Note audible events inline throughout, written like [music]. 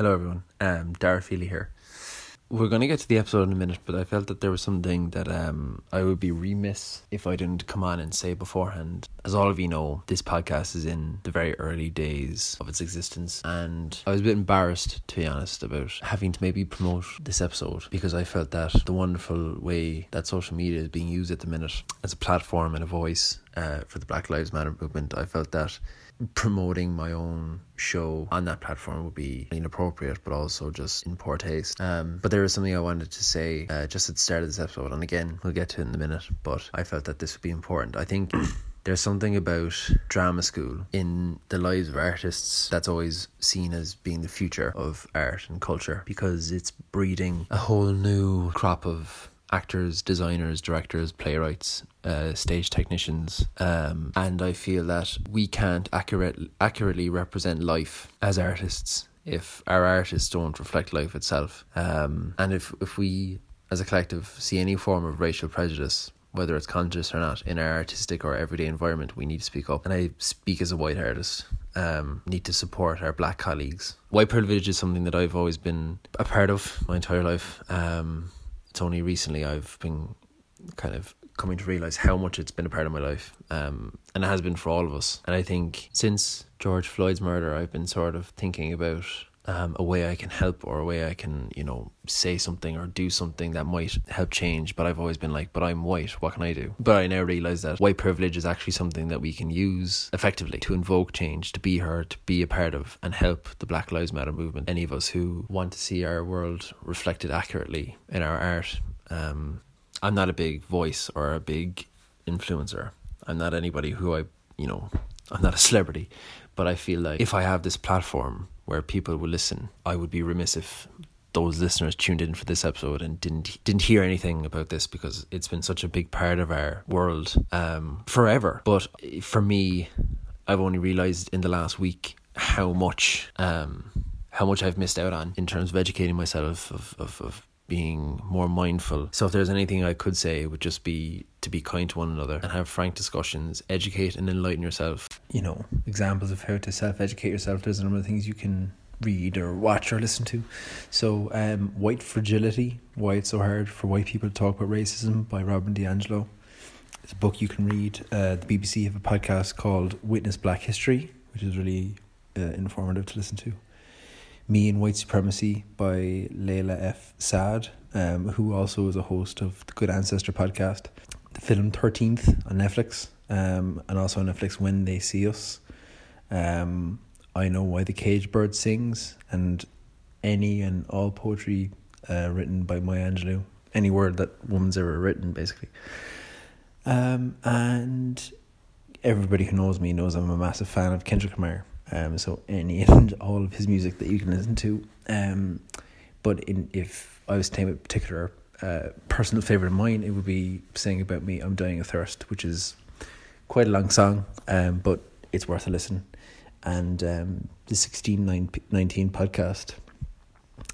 Hello, everyone. Um, Dara Feely here. We're going to get to the episode in a minute, but I felt that there was something that um, I would be remiss if I didn't come on and say beforehand. As all of you know, this podcast is in the very early days of its existence, and I was a bit embarrassed, to be honest, about having to maybe promote this episode because I felt that the wonderful way that social media is being used at the minute as a platform and a voice uh, for the Black Lives Matter movement, I felt that promoting my own show on that platform would be inappropriate, but also just in poor taste. Um, but there is something I wanted to say uh, just at the start of this episode, and again, we'll get to it in a minute, but I felt that this would be important. I think. [coughs] There's something about drama school in the lives of artists that's always seen as being the future of art and culture because it's breeding a whole new crop of actors, designers, directors, playwrights, uh, stage technicians, um, and I feel that we can't accurate, accurately represent life as artists if our artists don't reflect life itself. Um, and if, if we, as a collective, see any form of racial prejudice, whether it's conscious or not, in our artistic or everyday environment, we need to speak up. And I speak as a white artist. Um, need to support our black colleagues. White privilege is something that I've always been a part of my entire life. Um, it's only recently I've been kind of coming to realize how much it's been a part of my life um, and it has been for all of us. And i think since george floyd's murder i've been sort of thinking about um, a way i can help or a way i can you know say something or do something that might help change but i've always been like but i'm white what can i do? But i now realize that white privilege is actually something that we can use effectively to invoke change to be heard to be a part of and help the black lives matter movement. Any of us who want to see our world reflected accurately in our art um, I'm not a big voice or a big influencer. I'm not anybody who I, you know, I'm not a celebrity, but I feel like if I have this platform where people will listen, I would be remiss if those listeners tuned in for this episode and didn't didn't hear anything about this because it's been such a big part of our world um, forever. But for me, I've only realized in the last week how much um, how much I've missed out on in terms of educating myself of, of, of being more mindful. So if there's anything I could say, it would just be to be kind to one another and have frank discussions, educate and enlighten yourself. You know, examples of how to self educate yourself. There's a number of things you can read or watch or listen to. So, um, White Fragility Why It's So Hard for White People to Talk About Racism by Robin DiAngelo. It's a book you can read. Uh, the BBC have a podcast called Witness Black History, which is really uh, informative to listen to. Me and White Supremacy by Layla F. Saad, um, who also is a host of the Good Ancestor podcast. The film 13th on Netflix, um, and also on Netflix When They See Us. Um, I Know Why the Cage Bird Sings, and any and all poetry uh, written by Maya Angelou. Any word that woman's ever written, basically. Um, and everybody who knows me knows I'm a massive fan of Kendrick Lamar. Um, so any [laughs] and all of his music that you can listen to. Um, but in if I was to name a particular uh, personal favorite of mine, it would be "Sing About Me." I'm dying of thirst, which is quite a long song, um, but it's worth a listen. And um, the sixteen nineteen podcast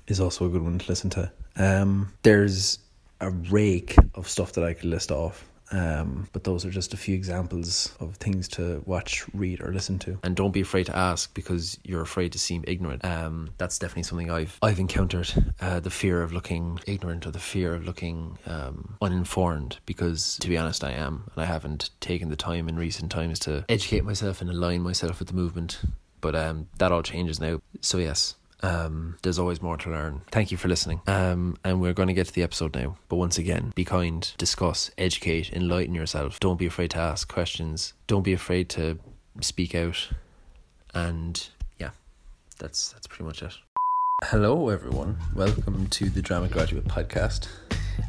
is also a good one to listen to. Um, there's a rake of stuff that I could list off um, but those are just a few examples of things to watch, read, or listen to. And don't be afraid to ask because you're afraid to seem ignorant. Um, that's definitely something I've I've encountered. Uh, the fear of looking ignorant or the fear of looking um, uninformed. Because to be honest, I am, and I haven't taken the time in recent times to educate myself and align myself with the movement. But um, that all changes now. So yes, um, there's always more to learn. Thank you for listening. Um, and we're going to get to the episode now. But once again, be kind, discuss, educate, enlighten yourself. Don't be afraid to ask questions. Don't be afraid to speak out. And yeah, that's that's pretty much it. Hello, everyone. Welcome to the Drama Graduate Podcast.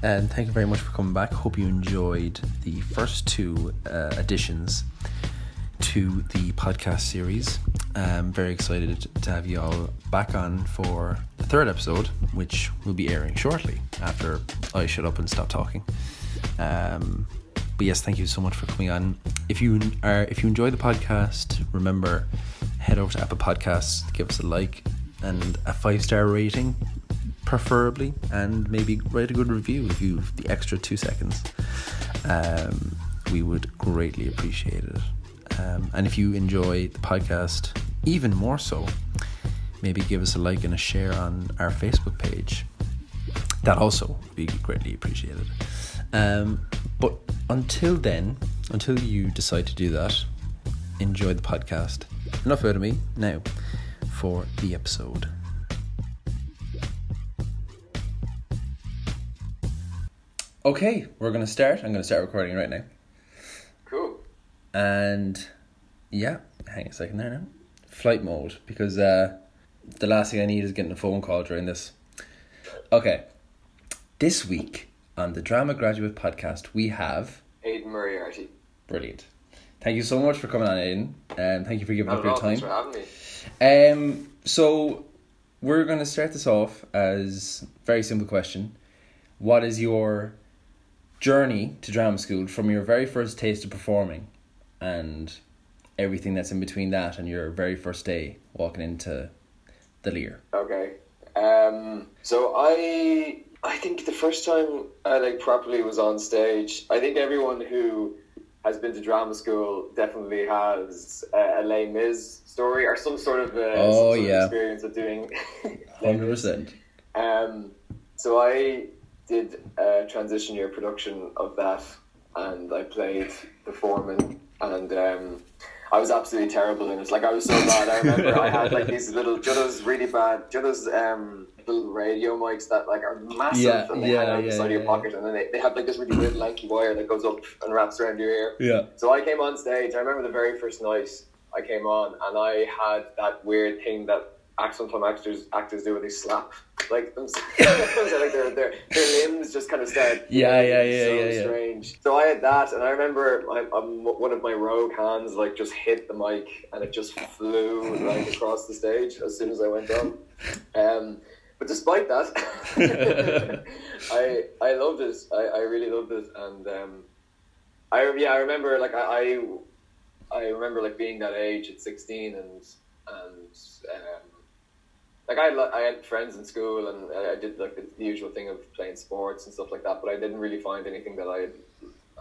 And thank you very much for coming back. Hope you enjoyed the first two uh, editions to the podcast series. I'm very excited to have you all back on for the third episode, which will be airing shortly after I shut up and stop talking. Um, but yes, thank you so much for coming on. If you are if you enjoy the podcast, remember head over to Apple Podcasts, give us a like and a five star rating, preferably, and maybe write a good review if you've the extra two seconds. Um, we would greatly appreciate it. Um, and if you enjoy the podcast even more so, maybe give us a like and a share on our Facebook page. That also would be greatly appreciated. Um, but until then, until you decide to do that, enjoy the podcast. Enough out of me now for the episode. Okay, we're going to start. I'm going to start recording right now. And yeah, hang a second there now. Flight mode because uh, the last thing I need is getting a phone call during this. Okay, this week on the Drama Graduate Podcast, we have Aidan Moriarty. brilliant. Thank you so much for coming on, Aidan, and thank you for giving Not up your all. Thanks time. for having me. Um, so we're going to start this off as very simple question: What is your journey to drama school from your very first taste of performing, and everything that's in between that and your very first day walking into the Lir? Okay. Um, so I I think the first time I like properly was on stage. I think everyone who has been to drama school definitely has a, a Les Mis story or some sort of uh, Oh, sort of experience of doing [laughs] Hundred percent. Um, so I did a transition year production of that, and I played the foreman, and um, I was absolutely terrible in it. Like I was so bad. I remember I had like these little Juddo's really bad Juddo's um little radio mics that like are massive Yeah, and they yeah, hang out yeah, the side of yeah, your pocket, and then they, they have like this really weird lanky wire that goes up and wraps around your ear. Yeah. So I came on stage. I remember the very first night I came on, and I had that weird thing that act- sometimes actors actors do where they slap like them, [laughs] like their, their their limbs just kind of start. [laughs] Yeah, yeah, yeah, so yeah, yeah. strange. So I had that, and I remember my, um, one of my rogue hands like just hit the mic, and it just flew like across the stage as soon as I went on. Um, but despite that, [laughs] I I loved it. I, I really loved it, and um, I yeah I remember like I, I I remember like being that age at sixteen and and um, like I had, I had friends in school and I, did like the, the usual thing of playing sports and stuff like that, but I didn't really find anything that I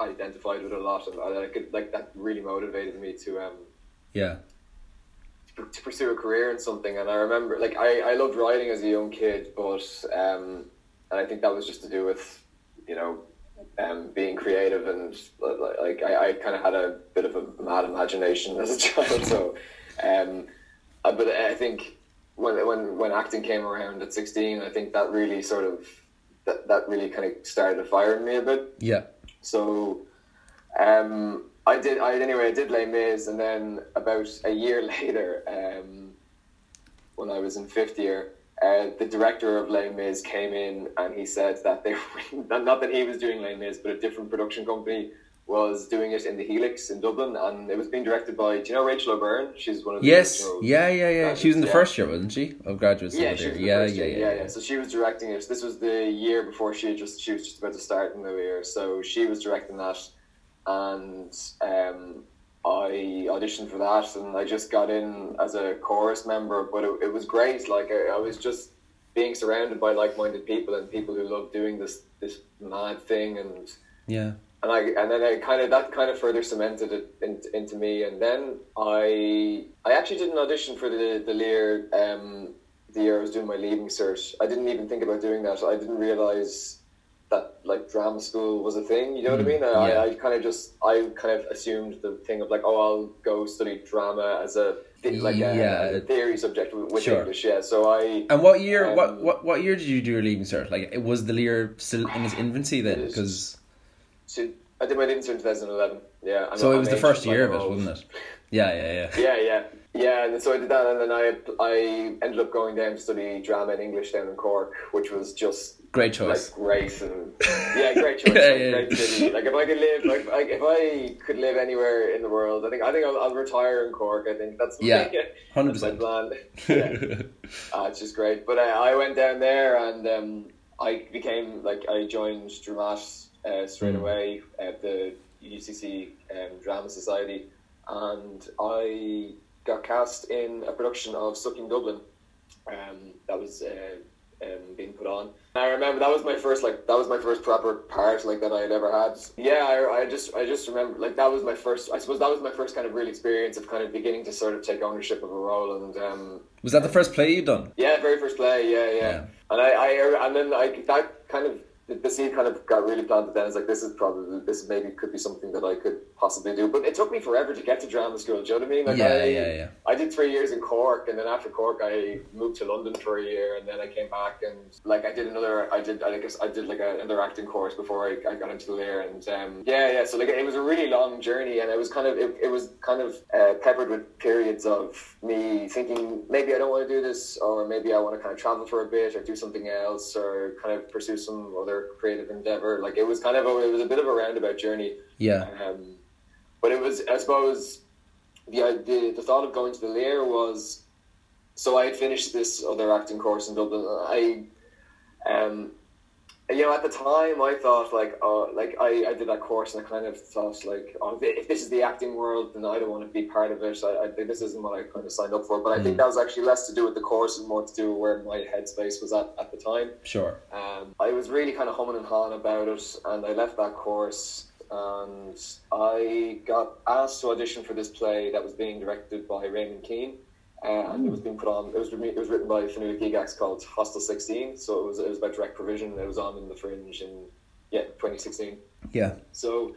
identified with a lot, and I, I could like that really motivated me to um Yeah. to pursue a career in something. And I remember, like, I, I loved writing as a young kid, but um, and I think that was just to do with, you know, um, being creative and like I, I kind of had a bit of a mad imagination as a child. So, um, uh, but I think when when when acting came around at sixteen, I think that really sort of that that really kind of started a fire in me a bit. Yeah. So, um, I did. I anyway. I did Les Mis, and then about a year [laughs] later, um, when I was in fifth year, uh, the director of Les Mis came in, and he said that they not [laughs] not that he was doing Les Mis, but a different production company was doing it in the Helix in Dublin, and it was being directed by. Do you know Rachel O'Byrne? She's one of the Yes. Yeah. Yeah. Yeah. She was in the Yeah. first year, wasn't she? Of graduate school. yeah, she was the yeah, yeah, year. yeah, yeah, So she was directing it. This was the year before she just she was just about to start in the year. So she was directing that, and um, I auditioned for that, and I just got in as a chorus member. But it, it was great. Like I, I was just being surrounded by like-minded people and people who love doing this this mad thing and Yeah. And I and then I kind of that kind of further cemented it in, into me. And then I I actually did an audition for the the Lir um, the year I was doing my leaving cert. I didn't even think about doing that. I didn't realize that like drama school was a thing. You know what I mean? yeah. I, I kind of just I kind of assumed the thing of like oh I'll go study drama as a like a, Yeah. a theory subject with, Sure. English. Yeah. So I And what year? what Um, what what year did you do your leaving cert? Like, it was the Lir still in its infancy then? Because so I did my leaving in 2011. Yeah. I'm- so it was the first year of it, old- wasn't it? Yeah, yeah, yeah. [laughs] Yeah, yeah, yeah. And so I did that, and then I I ended up going down to study drama and English down in Cork, which was just Great choice. like great and [laughs] yeah, great choice, Yeah, like, yeah. great city. Like if I could live, like, if I could live anywhere in the world, I think I think I'll, I'll retire in Cork. I think that's Yeah, [laughs] hundred percent. plan. Yeah. Uh, it's just great. But uh, I went down there and um, I became like I joined Dramat uh, straight Mm. away at the UCC um, Drama Society, and I got cast in a production of Sucking Dublin. Um, that was uh, um, being put on. And I remember that was my first like that was my first proper part like that I had ever had. Yeah, I, I just I just remember like that was my first. I suppose that was my first kind of real experience of kind of beginning to sort of take ownership of a role and. Um, was that the first play you done? Yeah, very first play. Yeah, yeah. yeah. And I, I and then I that kind of the seed kind of got really planted then. It's like this is probably this maybe could be something that I could possibly do. But it took me forever to get to drama school. Do you know what I mean? Like yeah, I, yeah, yeah. I did three years in Cork, and then after Cork, I moved to London for a year, and then I came back and like I did another. I did I guess I did like a, another acting course before I, I got into the Lir, and um, yeah, yeah. So like it was a really long journey, and it was kind of it, it was kind of uh, peppered with periods of me thinking maybe I don't want to do this, or maybe I want to kind of travel for a bit, or do something else, or kind of pursue some other creative endeavor. Like it was kind of a, it was a bit of a roundabout journey. Yeah. Um, but it was, I suppose, the idea, the thought of going to the Lir was, so I had finished this other acting course in Dublin. I, um, you know, at the time, I thought like, oh, like I, I did that course, and I kind of thought like, oh, if this is the acting world, then I don't want to be part of it. I, I think this isn't what I kind of signed up for. But I mm. think that was actually less to do with the course and more to do with where my headspace was at at the time. Sure. Um, I was really kind of humming and hawing about it, and I left that course, and I got asked to audition for this play that was being directed by Raymond Keane and it was being put on. It was it was written by Fionnuala Gygax called Hostel Sixteen. So it was it was about direct provision. It was on in the Fringe in yeah 2016. Yeah. So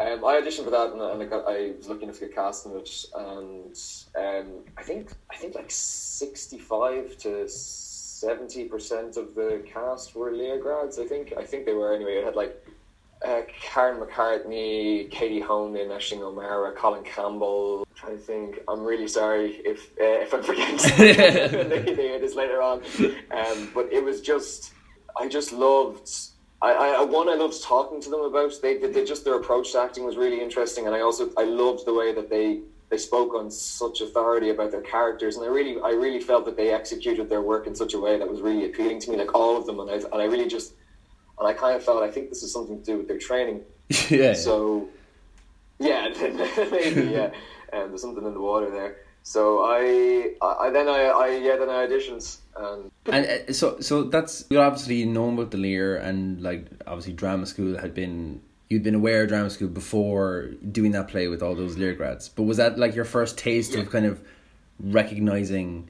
um, I auditioned for that, and, and I, got, I was lucky enough to get cast in it. And um, I think I think like sixty five to seventy percent of the cast were Lir grads. I think I think they were anyway. It had like uh, Karen McCartney, Katie Honan, Aisling O'Meara, Colin Campbell. I'm trying to think. I'm really sorry if uh, if I'm forgetting they, they hear this later on. Um, but it was just, I just loved. I, I one I loved talking to them about. They, they just their approach to acting was really interesting, and I also I loved the way that they they spoke on such authority about their characters, and I really I really felt that they executed their work in such a way that was really appealing to me, like all of them, and I and I really just and I kind of felt I think this is something to do with their training. [laughs] yeah. So, yeah, [laughs] maybe yeah, and um, there's something in the water there. So I, I then I, I yeah then I auditioned and and uh, so so that's you're obviously known about the Lir and like obviously drama school had been you'd been aware of drama school before doing that play with all those Lir grads. But was that like your first taste yeah. of kind of recognizing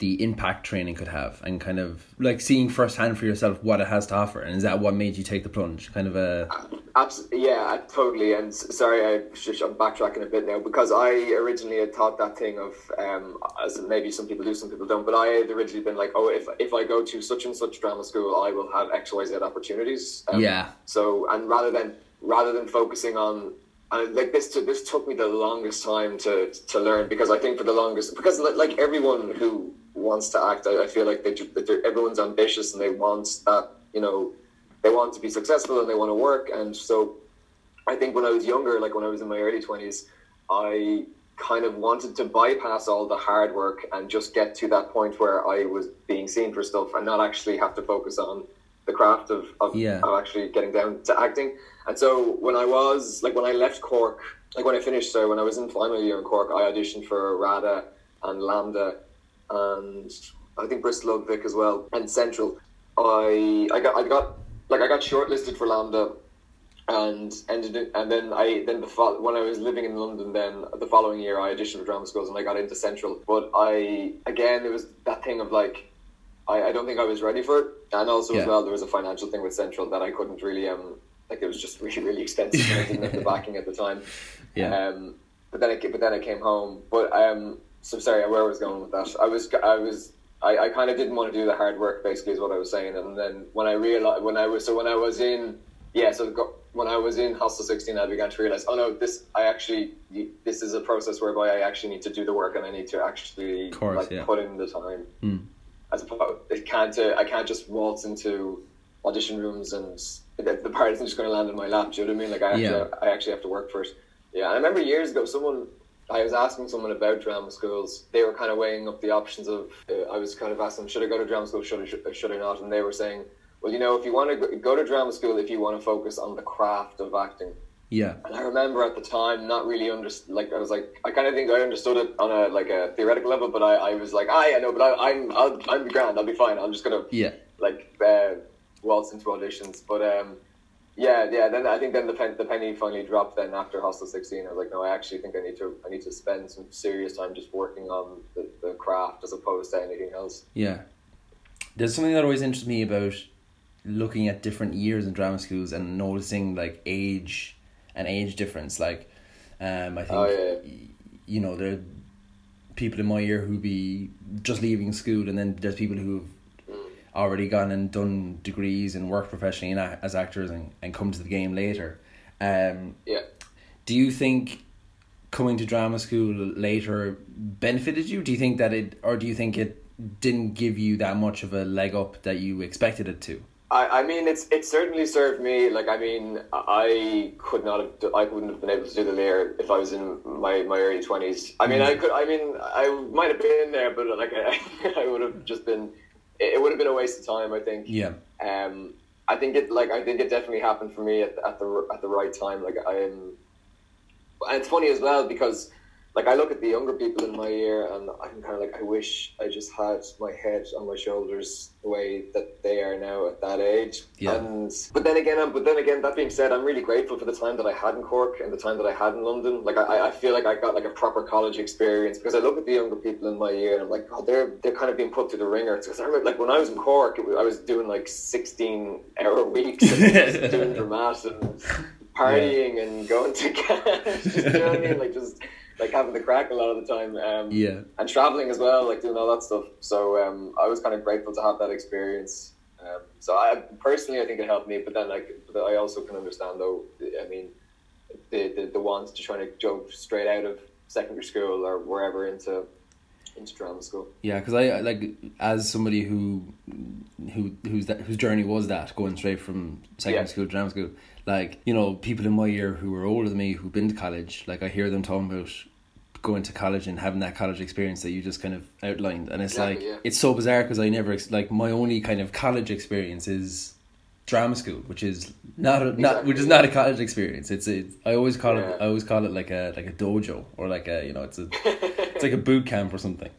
the impact training could have and kind of like seeing firsthand for yourself what it has to offer. And is that what made you take the plunge? Kind of a absolutely yeah totally and sorry I, i'm backtracking a bit now because i originally had thought that thing of um as maybe some people do some people don't but i had originally been like oh if if i go to such and such drama school i will have xyz opportunities. Um, yeah. So and rather than rather than focusing on and like this took this took me the longest time to to learn because I think for the longest because like everyone who wants to act. I, I feel like they, everyone's ambitious and they want that, you know, they want to be successful and they want to work. And so I think when I was younger, like when I was in my early 20s, I kind of wanted to bypass all the hard work and just get to that point where I was being seen for stuff and not actually have to focus on the craft of, of, yeah. of actually getting down to acting. And so when I was, like when I left Cork, like when I finished, so when I was in final year in Cork, I auditioned for RADA and LAMDA and I think Bristol Old Vic as well, and Central. I I got I got like I got shortlisted for LAMDA, and ended it, and then I then the when I was living in London, then the following year I auditioned for drama schools and I got into Central. But I again it was that thing of like I, I don't think I was ready for it, and also yeah. as well there was a financial thing with Central that I couldn't really um like it was just [laughs] really really expensive and [laughs] I didn't have the backing at the time. Yeah. Um, but then I but then I came home, but um so sorry, where I was going with that. I was, I was, I, I kind of didn't want to do the hard work. Basically, is what I was saying. And then when I realized, when I was, so when I was in, yeah, so when I was in Hostel 16, I began to realize, oh no, this, I actually, this is a process whereby I actually need to do the work and I need to actually course, like yeah. put in the time. Mm. As opposed, it can't, uh, I can't just waltz into audition rooms and the, the part isn't just going to land in my lap. Do you know what I mean? Like I actually, yeah. I actually have to work first. Yeah, I remember years ago, someone I was asking someone about drama schools. They were kind of weighing up the options of. Uh, I was kind of asking, should I go to drama school? Should I, should I not? And they were saying, well, you know, if you want to go to drama school, if you want to focus on the craft of acting, Yeah. And I remember at the time not really under like I was like I kind of think I understood it on a like a theoretical level, but I, I was like ah yeah no, but I, I'm I'll I'm grand, I'll be fine. I'm just gonna Yeah. like uh, waltz into auditions. But um, yeah, yeah. Then I think then the pen, the penny finally dropped. Then after Hostel sixteen, I was like, no, I actually think I need to I need to spend some serious time just working on the, the craft as opposed to anything else. Yeah. There's something that always interests me about looking at different years in drama schools and noticing like age and age difference. Like, um, I think Oh, yeah. you know there are people in my year who be just leaving school, and then there's people who have already gone and done degrees and worked professionally in as actors and, and come to the game later. Um, Yeah. do you think coming to drama school later benefited you? Do you think that it, or do you think it didn't give you that much of a leg up that you expected it to? I, I mean, it's it certainly served me. Like, I mean, I could not have, I wouldn't have been able to do the Lir if I was in my, my early twenties. I mean, I could, I mean, I might have been there, but like, I, [laughs] I would have just been, it, it would have been a waste of time. I think. Yeah, Um, I think it, like, I think it definitely happened for me at, at the at the right time. Like, I'm, and it's funny as well because like I look at the younger people in my year and I'm kind of like I wish I just had my head on my shoulders the way that they are now at that age. Yeah. And but then again, but then again, that being said, I'm really grateful for the time that I had in Cork and the time that I had in London. Like I, I feel like I got like a proper college experience because I look at the younger people in my year and I'm like, oh, they're they're kind of being put through the ringer. Because I remember like when I was in Cork, it was, I was doing like 16 hour weeks and doing [laughs] dramas and partying and going to [laughs] cash. you know what I mean? Like just like having the crack a lot of the time. Um, yeah, and traveling as well, like doing all that stuff. So um, I was kind of grateful to have that experience. Um, so I personally, I think it helped me. But then, like, I also can understand though. I mean, the the, the want to try to jump straight out of secondary school or wherever into into drama school. yeah. Because I I, like as somebody who who whose that whose journey was that going straight from secondary Yeah. school to drama school. Like you know, people in my year who were older than me who've been to college. Like I hear them talking about going to college and having that college experience that you just kind of outlined, and it's Exactly, like yeah. it's so bizarre because I never like my only kind of college experience is drama school, which is not a, not Exactly, which is yeah. not a college experience. It's a I always call it I always call it like a like a dojo or like a you know it's a [laughs] it's like a boot camp or something.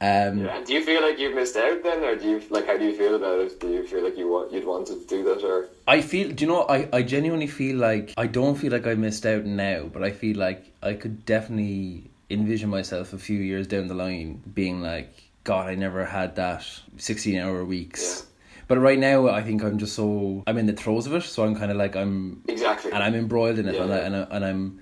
Um, Yeah. Do you feel like you've missed out then, or do you like how do you feel about it? Do you feel like you want you'd want to do that, or I feel, do you know, I, I genuinely feel like, I don't feel like I missed out now, but I feel like I could definitely envision myself a few years down the line being like, God, I never had that 16 hour weeks. But right now, I think I'm just so, I'm in the throes of it, so I'm kind of like, I'm, exactly? and I'm embroiled in it, Yeah. and, I, and, I, and I'm,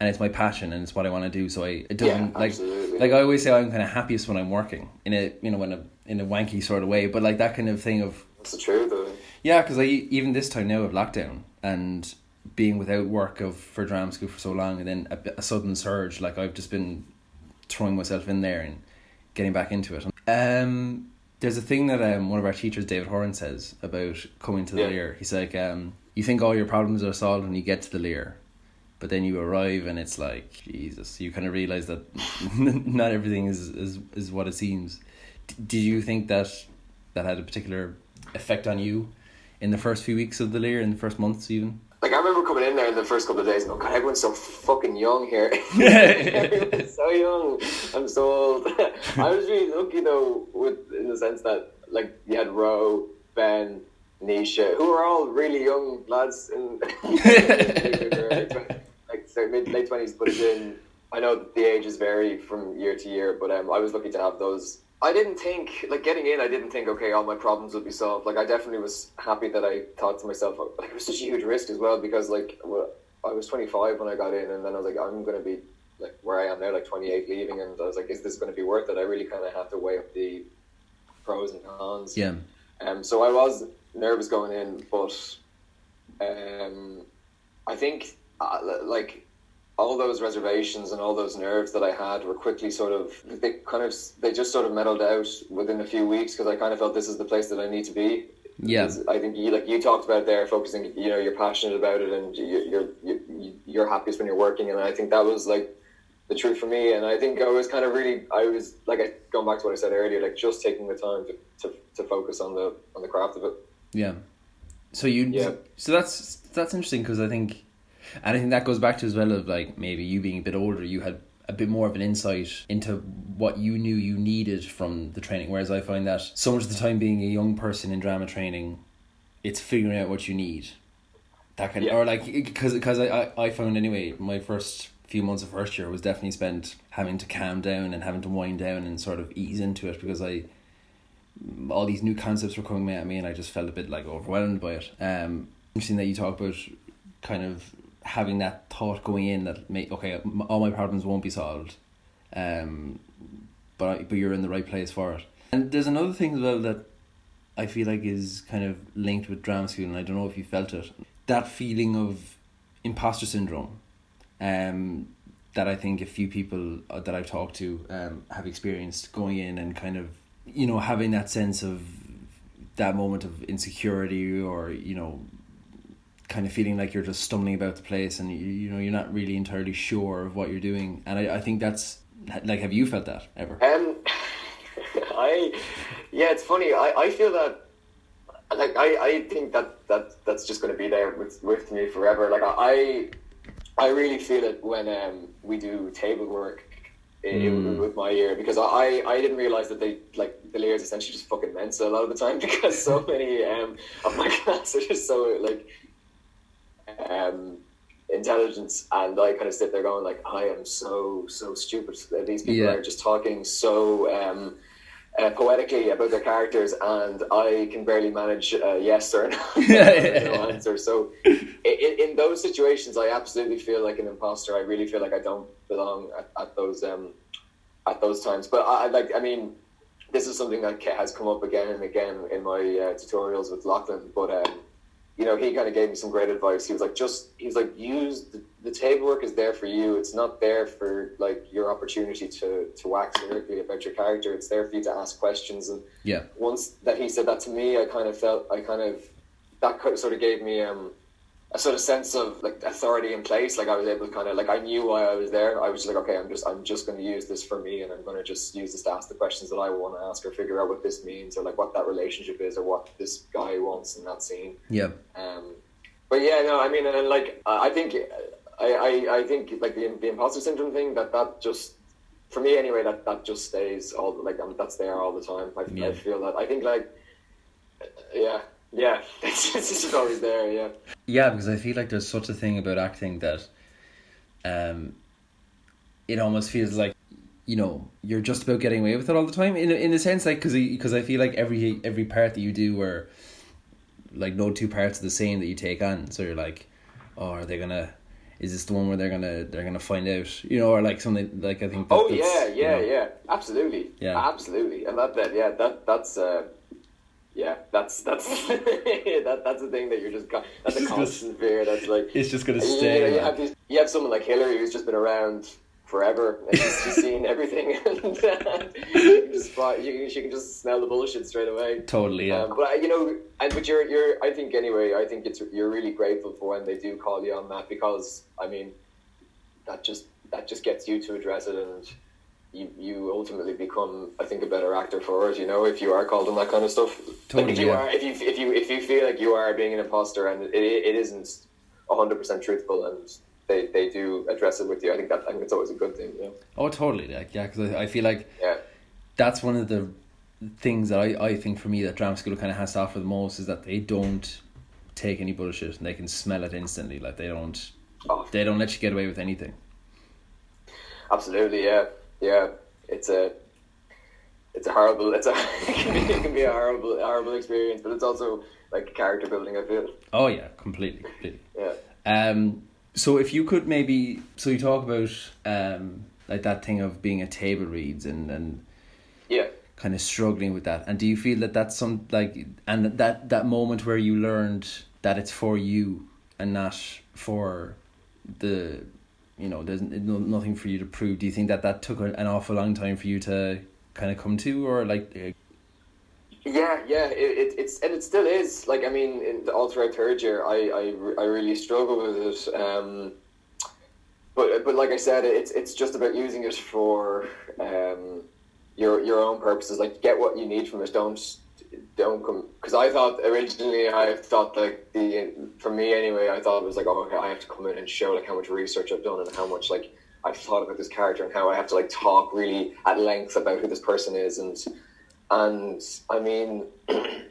and it's my passion, and it's what I want to do, so I, it doesn't, Yeah, like, like I always say, I'm kind of happiest when I'm working, in a, you know, in a, in a wanky sort of way, but like that kind of thing of, That's the truth. Though. yeah, because I even this time now of lockdown and being without work of for drama school for so long, and then a, a sudden surge, like I've just been throwing myself in there and getting back into it. Um, there's a thing that um one of our teachers, David Horan, says about coming to the Yeah. Lir. He's like, um, you think all your problems are solved when you get to the Lir, but then you arrive and it's like Jesus. You kind of realize that [laughs] not everything is is is what it seems. D- did you think that that had a particular effect on you in the first few weeks of the Lir, in the first months even? Like I remember coming in there in the first couple of days and going, God, everyone's so fucking young here. [laughs] [laughs] everyone's so young. I'm so old. [laughs] I was really lucky though, with in the sense that like you had Ro, Ben, Nisha, who were all really young lads in like mid late twenties, but then I know the ages vary from year to year, but um, I was lucky to have those. I didn't think like getting in. I didn't think okay, all my problems would be solved. Like I definitely was happy that I thought to myself, like [laughs] it was such a huge risk as well because like well, I was twenty five when I got in, and then I was like, I'm gonna be like where I am now, like twenty eight, leaving, and I was like, is this going to be worth it? I really kind of had to weigh up the pros and cons. Yeah. Um, so I was nervous going in, but um, I think uh, like all those reservations and all those nerves that I had were quickly sort of they kind of they just sort of mellowed out within a few weeks because I kind of felt this is the place that I need to be. Yeah. I think you like you talked about there focusing. You know, you're passionate about it and you- you're you're you're happiest when you're working, and I think that was like the truth for me. And I think I was kind of really I was like I, going back to what I said earlier, like just taking the time to, to, to focus on the on the craft of it. Yeah. So you Yeah. so that's that's interesting because I think And I think that goes back to as well of like maybe you being a bit older, you had a bit more of an insight into what you knew you needed from the training. Whereas I find that so much of the time being a young person in drama training, it's figuring out what you need. That kind Yeah. or like because because I, I I found anyway my first few months of first year was definitely spent having to calm down and having to wind down and sort of ease into it because I all these new concepts were coming at me and I just felt a bit like overwhelmed by it. Um, interesting that you talk about kind of having that thought going in that may okay all my problems won't be solved, um, but I, but you're in the right place for it. And there's another thing as well that I feel like is kind of linked with drama school, and I don't know if you felt it. That feeling of imposter syndrome, um, that I think a few people uh, that I've talked to um have experienced going in and kind of you know having that sense of that moment of insecurity or you know kind of feeling like you're just stumbling about the place and you, you know you're not really entirely sure of what you're doing and I, I think that's like have you felt that ever Um, [laughs] I, yeah, it's funny. I, I feel that, like, I, I think that, that that's just going to be there with, with me forever. Like, I, I really feel it when um, we do table work Mm. with my ear because I, I didn't realize that they like the Lir's essentially just fucking mental a lot of the time [laughs] because so many um, of my [laughs] class are just so like um, intelligence and I kind of sit there going like I am so so stupid. These people Yeah. are just talking so um, uh, poetically about their characters and I can barely manage uh, yes or no, [laughs] no answer. So in, in those situations I absolutely feel like an imposter. I really feel like I don't belong at, at those um, at those times. But I, I like I mean this is something that has come up again and again in my uh, tutorials with Lachlan. But um, you know, he kind of gave me some great advice. He was like, just, he's like, use the, the table work is there for you. It's not there for like your opportunity to, to wax lyrically about your character. It's there for you to ask questions. And yeah once that he said that to me, I kind of felt, I kind of, that kind of sort of gave me um, a sort of sense of like authority in place. Like I was able to kind of, like I knew why I was there. I was just like, okay, I'm just, I'm just going to use this for me, and I'm going to just use this to ask the questions that I want to ask, or figure out what this means, or like what that relationship is, or what this guy wants in that scene. yeah Um, but yeah, no, I mean, and like I I think, I, I, I think like the the imposter syndrome thing that that just for me anyway that that just stays all like um, that's there all the time. I, Yeah. I feel that I think like yeah yeah. [laughs] It's just always there yeah. Yeah, because I feel like there's such a thing about acting that um it almost feels like you know you're just about getting away with it all the time. In a, in a sense like because because I feel like every every part that you do are like no two parts are the same that you take on so you're like oh are they gonna is this the one where they're gonna they're gonna find out you know or like something like I think that, oh that's, yeah you yeah know, yeah. Absolutely. Yeah. absolutely. And that that. Yeah that that's uh yeah that's that's [laughs] that that's the thing that you're just that's It's a just gonna- constant fear that's like it's just gonna stay You, you have these, you have someone like Hillary who's just been around forever and she's, she's [laughs] seen everything, [laughs] and uh, you can just spot, you, she can just smell the bullshit straight away. totally yeah Um, but I- you know, and but you're you're I think anyway. I think it's you're really grateful for when they do call you on that because I mean, that just that just gets you to address it and. You, you ultimately become I think a better actor for it you know if you are called on that kind of stuff. Like Totally, if you yeah. are if you if you if you feel like you are being an imposter and it, it isn't hundred percent truthful and they, they do address it with you I think that I think it's always a good thing you know? oh totally like yeah because I, I feel like yeah. that's one of the things that I, I think for me that drama school kind of has to offer the most is that they don't take any bullshit and they can smell it instantly like they don't oh, they don't let you get away with anything. Absolutely, yeah, yeah. It's a, it's a horrible. It's a [laughs] it can be, it can be a horrible, horrible experience, but it's also like character building. I feel, oh yeah completely completely yeah. um so if you could maybe so you talk about um like that thing of being a table reads and and Yeah, kind of struggling with that and do you feel that that's some like and that that moment where you learned that it's for you and not for the you know there's no, nothing for you to prove do you think that that took an awful long time for you to kind of come to or like uh, yeah, yeah. It, it, it's and it still is. Like I mean, in, all throughout third year, I, I, I really struggle with it. Um, but but like I said, it's it's just about using it for um, your your own purposes. Like get what you need from it. Don't don't come because I thought originally I thought like the for me anyway I thought it was like oh okay I have to come in and show like how much research I've done and how much like I've thought about this character and how I have to like talk really at length about who this person is and and I mean [clears throat]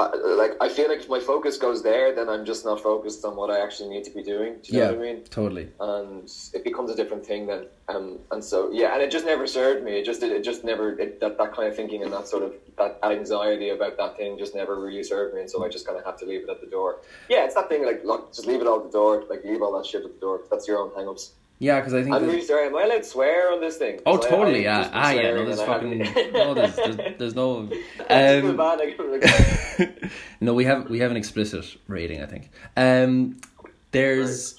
I, like I feel like if my focus goes there, then I'm just not focused on what I actually need to be doing. Do you yeah, know what I mean? Totally. And it becomes a different thing then. Um, and so yeah, and it just never served me. It just it just never it, that that kind of thinking and that sort of that anxiety about that thing just never really served me. And so I just kind of have to leave it at the door. Yeah, it's that thing like look, just leave it all at the door. Like leave all that shit at the door. That's your own hang-ups. Yeah, because I think I'm really sorry. Am I allowed to swear on this thing? Oh, totally. I Yeah. just Ah, yeah. No, there's fucking [laughs] no. There's, there's, there's no. [laughs] Um, [laughs] no, we have we have an explicit rating. I think. Um, there's.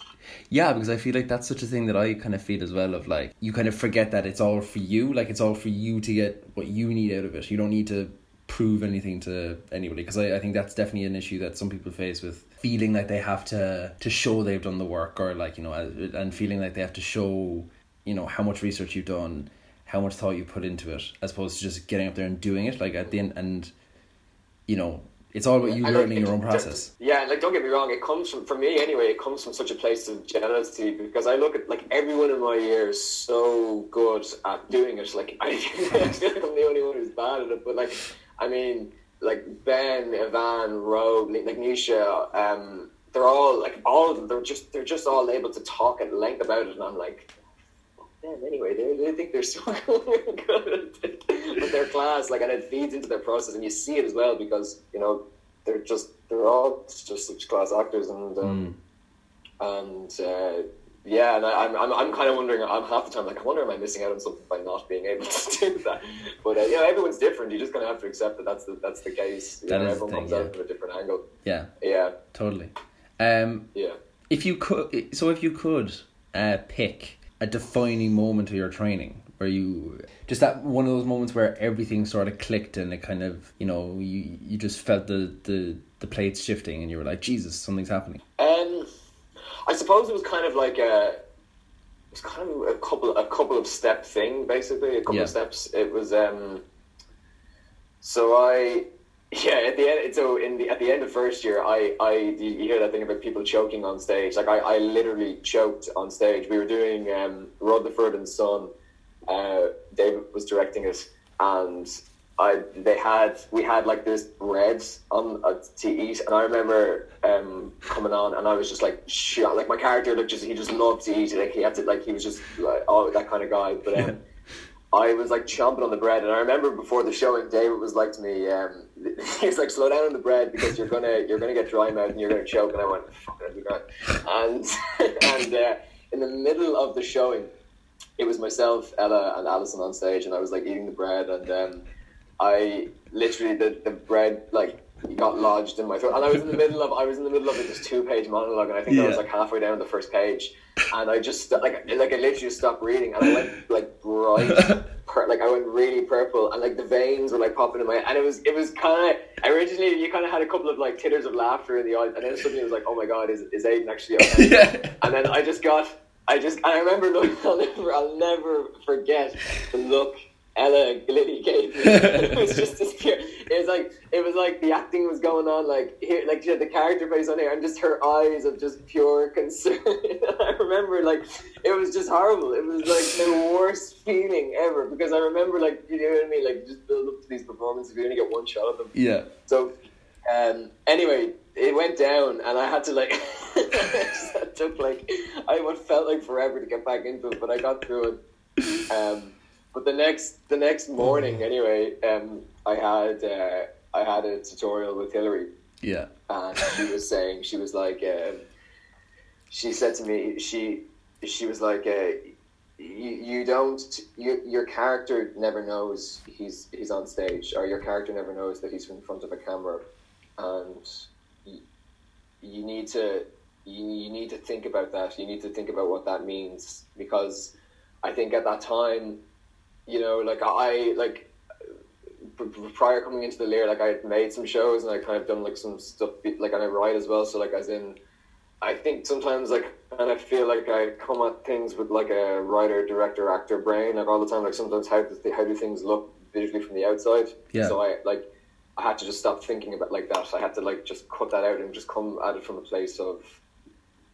Yeah, because I feel like that's such a thing that I kind of feel as well. Of like, you kind of forget that it's all for you. Like, it's all for you to get what you need out of it. You don't need to prove anything to anybody. Because I, I think that's definitely an issue that some people face with feeling like they have to to show they've done the work, or like you know, and feeling like they have to show you know how much research you've done, how much thought you put into it, as opposed to just getting up there and doing it. Like at the end, and you know, it's all about you And, learning it- your own process. Yeah, like don't get me wrong, it comes from for me anyway. It comes from such a place of jealousy because I look at like everyone in my year is so good at doing it. Like I, [laughs] I feel like I'm the only one who's bad at it. But like, I mean, like Ben, Ivan, like Nisha, um, they're all like all of them. They're just they're just all able to talk at length about it, and I'm like. Them anyway, they, they think they're [laughs] so good with their class, like, and it feeds into their process, and you see it as well because you know they're just they're all just such class actors and um, and uh, yeah and I, I'm, I'm I'm kind of wondering I'm half the time like I wonder am I missing out on something by not being able [laughs] to do that but uh, you know everyone's different You're just kind of have to accept that that's the that's the case you That know, is the thing, comes yeah. out from a different angle Yeah, yeah totally. Um, yeah if you could, so if you could uh, pick a defining moment of your training where you just that one of those moments where everything sort of clicked and it kind of you know you you just felt the the the plates shifting and you were like Jesus something's happening. Um, I suppose it was kind of like a, it was kind of a couple, a couple of step thing, basically a couple Yeah. of steps. It was, um, so I, [laughs] yeah, at the end, so in the at the end of first year, I, I, you you hear that thing about people choking on stage. Like I, I literally choked on stage. We were doing um, Rutherford and Son. Uh, David was directing it, and I they had we had like this bread on uh, to eat, and I remember um, coming on, and I was just like shot. Like my character, like just he just loved to eat. Like he had to, like he was just like oh that kind of guy. But um, [laughs] I was like chomping on the bread, and I remember before the showing, David was like to me, um, [laughs] he was like, "Slow down on the bread because you're gonna you're gonna get dry mouth and you're gonna choke." And I went, "Fuck it, I'll be grand." And [laughs] and uh, in the middle of the showing, it was myself, Ella, and Alison on stage, and I was like eating the bread, and um, I literally the the bread like got lodged in my throat, and I was in the middle of I was in the middle of this two page monologue, and I think I was like halfway down the first page, and I just like like I literally stopped reading, and I went like bright, [laughs] like I went really purple, and like the veins were like popping in my, and it was it was kind of originally you kind of had a couple of like titters of laughter in the eyes, and then suddenly it was like, oh my god, is is Aidan actually okay? [laughs] Yeah. And then I just got, I just, I remember, look, [laughs] I'll never, I'll never forget the look Ella Lily gave me. it was just this [laughs] pure, it was like, it was like the acting was going on, like here, like she had the character face on here, and just her eyes of just pure concern. [laughs] I remember, like, it was just horrible. It was like the worst feeling ever because I remember, like, you know what I mean, like, just build up to these performances. If you only get one shot of them. Yeah. So, um, anyway, it went down, and I had to like, [laughs] it took like, I what felt like forever to get back into it, but I got through it. Um, but the next, the next morning, anyway, um, I had, uh, I had a tutorial with Hillary, Yeah. and she was saying, she was like, um, she said to me, she, she was like, uh, you, you don't, you, your character never knows he's he's on stage, or your character never knows that he's in front of a camera, and you, you need to, you, you need to think about that. You need to think about what that means because I think at that time, you know, like I like prior coming into the Lir, like I had made some shows and I kind of done like some stuff, like and I write as well. So like as in, I think sometimes like, and I feel like I come at things with like a writer, director, actor brain, like all the time. Like sometimes how do how do things look visually from the outside? Yeah. So I like I had to just stop thinking about like that. I had to like just cut that out and just come at it from a place of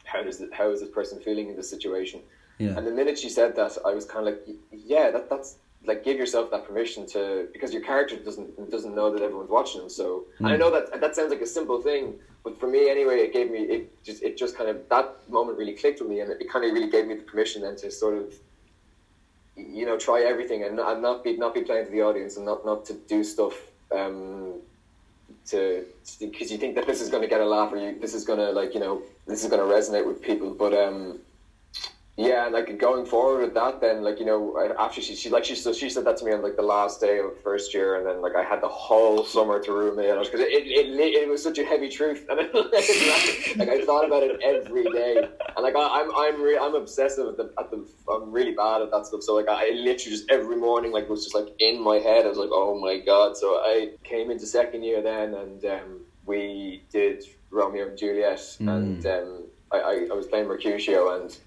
how does it, how is this person feeling in this situation? Yeah. And the minute she said that, I was kind of like, yeah, that that's like give yourself that permission to because your character doesn't doesn't know that everyone's watching them. So and I Mm. know that that sounds like a simple thing, but for me anyway, it gave me it just it just kind of that moment really clicked with me, and it kind of really gave me the permission then to sort of you know try everything and, and not be not be playing to the audience and not not to do stuff um to because you think that this is going to get a laugh or you this is going to like you know this is going to resonate with people but um yeah like going forward with that then like you know I- after she, she like she so she said that to me on like the last day of first year and then like I had the whole summer to ruminate on it because it, it, it, it was such a heavy truth [laughs] and like I thought about it every day and like I, I'm I'm re- I'm obsessive at the, at the I'm really bad at that stuff so like I literally just every morning like was just like in my head I was like oh my god so I came into second year then and um, we did Romeo and Juliet Mm. and um, I, I, I was playing Mercutio and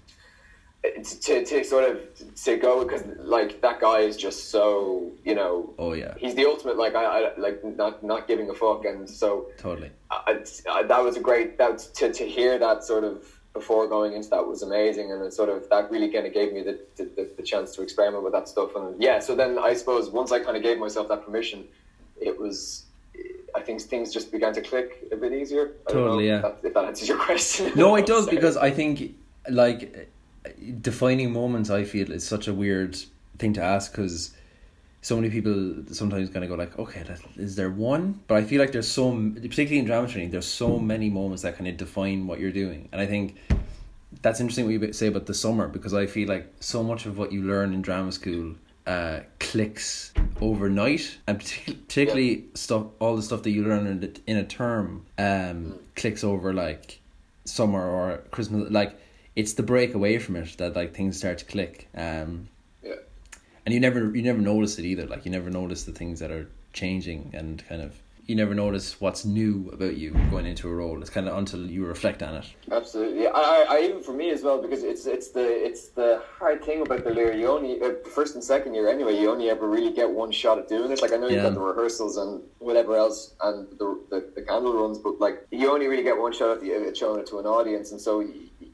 to, to sort of to go because like that guy is just so you know Oh yeah, he's the ultimate like I, I like not not giving a fuck. And so totally. I, I, that was a great that to to hear that sort of before going into that was amazing. And it sort of that really kind of gave me the, the, the chance to experiment with that stuff. And yeah so then I suppose once I kind of gave myself that permission it was I think things just began to click a bit easier. I Totally, yeah. if that, if that answers your [laughs] question. No, it [laughs] does because I think like defining moments. I feel is such a weird thing to ask because so many people sometimes kind of go like, okay, is there one? But I feel like there's so particularly in drama training, there's so many moments that kind of define what you're doing, and I think that's interesting what you say about the summer because I feel like so much of what you learn in drama school uh, clicks overnight, and partic- particularly stuff, all the stuff that you learn in, in a term, um, clicks over like summer or Christmas. Like it's the break away from it that like things start to click. Um, yeah and you never you never notice it either. Like you never notice the things that are changing and kind of you never notice what's new about you going into a role. It's kind of until you reflect on it. Absolutely, I, I, I even for me as well because it's it's the it's the hard thing about the lyric. You only uh, first and second year anyway. You only ever really get one shot at doing it. Like I know you've Yeah. got the rehearsals and whatever else and the, the the candle runs, but like you only really get one shot at, the, at showing it to an audience. And so y-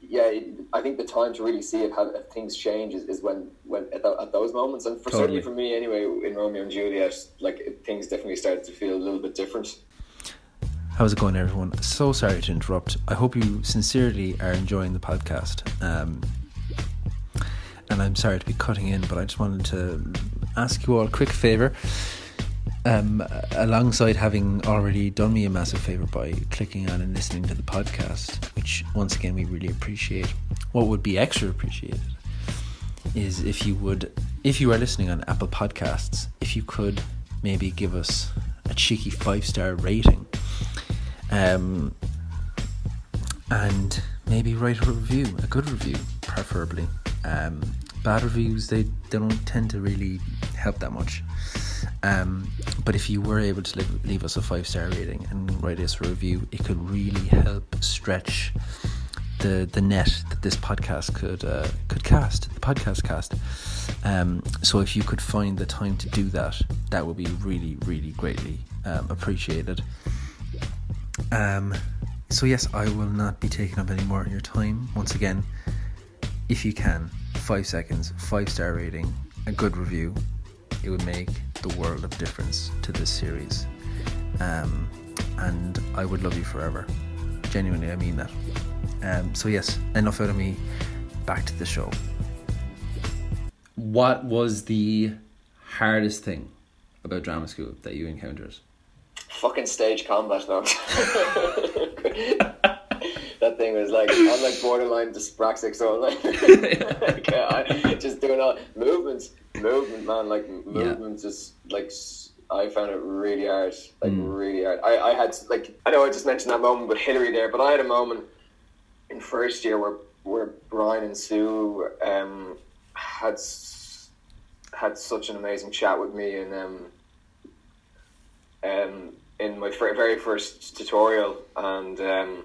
yeah, I think the time to really see it how if things change is, is when when at, tho- at those moments. And for Totally. certainly for me anyway, in Romeo and Juliet, like it, things definitely started to feel a little bit different. How's it going, everyone? So sorry to interrupt. I hope you sincerely are enjoying the podcast. Um, and I'm sorry to be cutting in, but I just wanted to ask you all a quick favor. Um, alongside having already done me a massive favor by clicking on and listening to the podcast, which once again we really appreciate. What would be extra appreciated is if you would, if you are listening on Apple Podcasts, if you could maybe give us a cheeky five star rating um, and maybe write a review, a good review, preferably. Um, bad reviews they, they don't tend to really help that much. Um, but if you were able to leave, leave us a five star rating and write us a review, it could really help stretch the the net that this podcast could uh, could cast, the podcast cast. Um, so if you could find the time to do that, that would be really, really greatly um, appreciated. Um, so yes, I will not be taking up any more of your time. Once again, if you can, five seconds, five star rating, a good review, it would make the world of difference to this series. Um, and I would love you forever. Genuinely, I mean that. Um, so yes, enough out of me. Back to the show. What was the hardest thing about drama school that you encountered? Fucking stage combat though. [laughs] that thing was like I'm like borderline dyspraxic, so I'm like, [laughs] [laughs] like, I, just doing all movements, movement, man. Like movement, just like I found it really hard, like really hard. I, I had like I know I just mentioned that moment with Hillary there, but I had a moment in first year where where Brian and Sue um, had had such an amazing chat with me and. Um, um, in my very first tutorial, and um,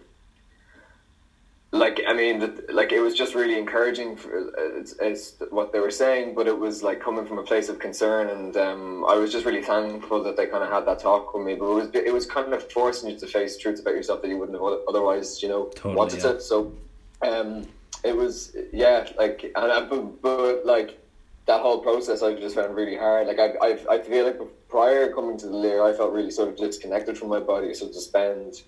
like I mean, like it was just really encouraging for, as, as what they were saying, but it was like coming from a place of concern, and um, I was just really thankful that they kind of had that talk with me. But it was it was kind of forcing you to face truths about yourself that you wouldn't have otherwise, you know, Totally, wanted yeah. to. So, um, it was yeah, like and I, but, but like that whole process I just found really hard. Like I I I feel like prior coming to the Lir, I felt really sort of disconnected from my body. So to spend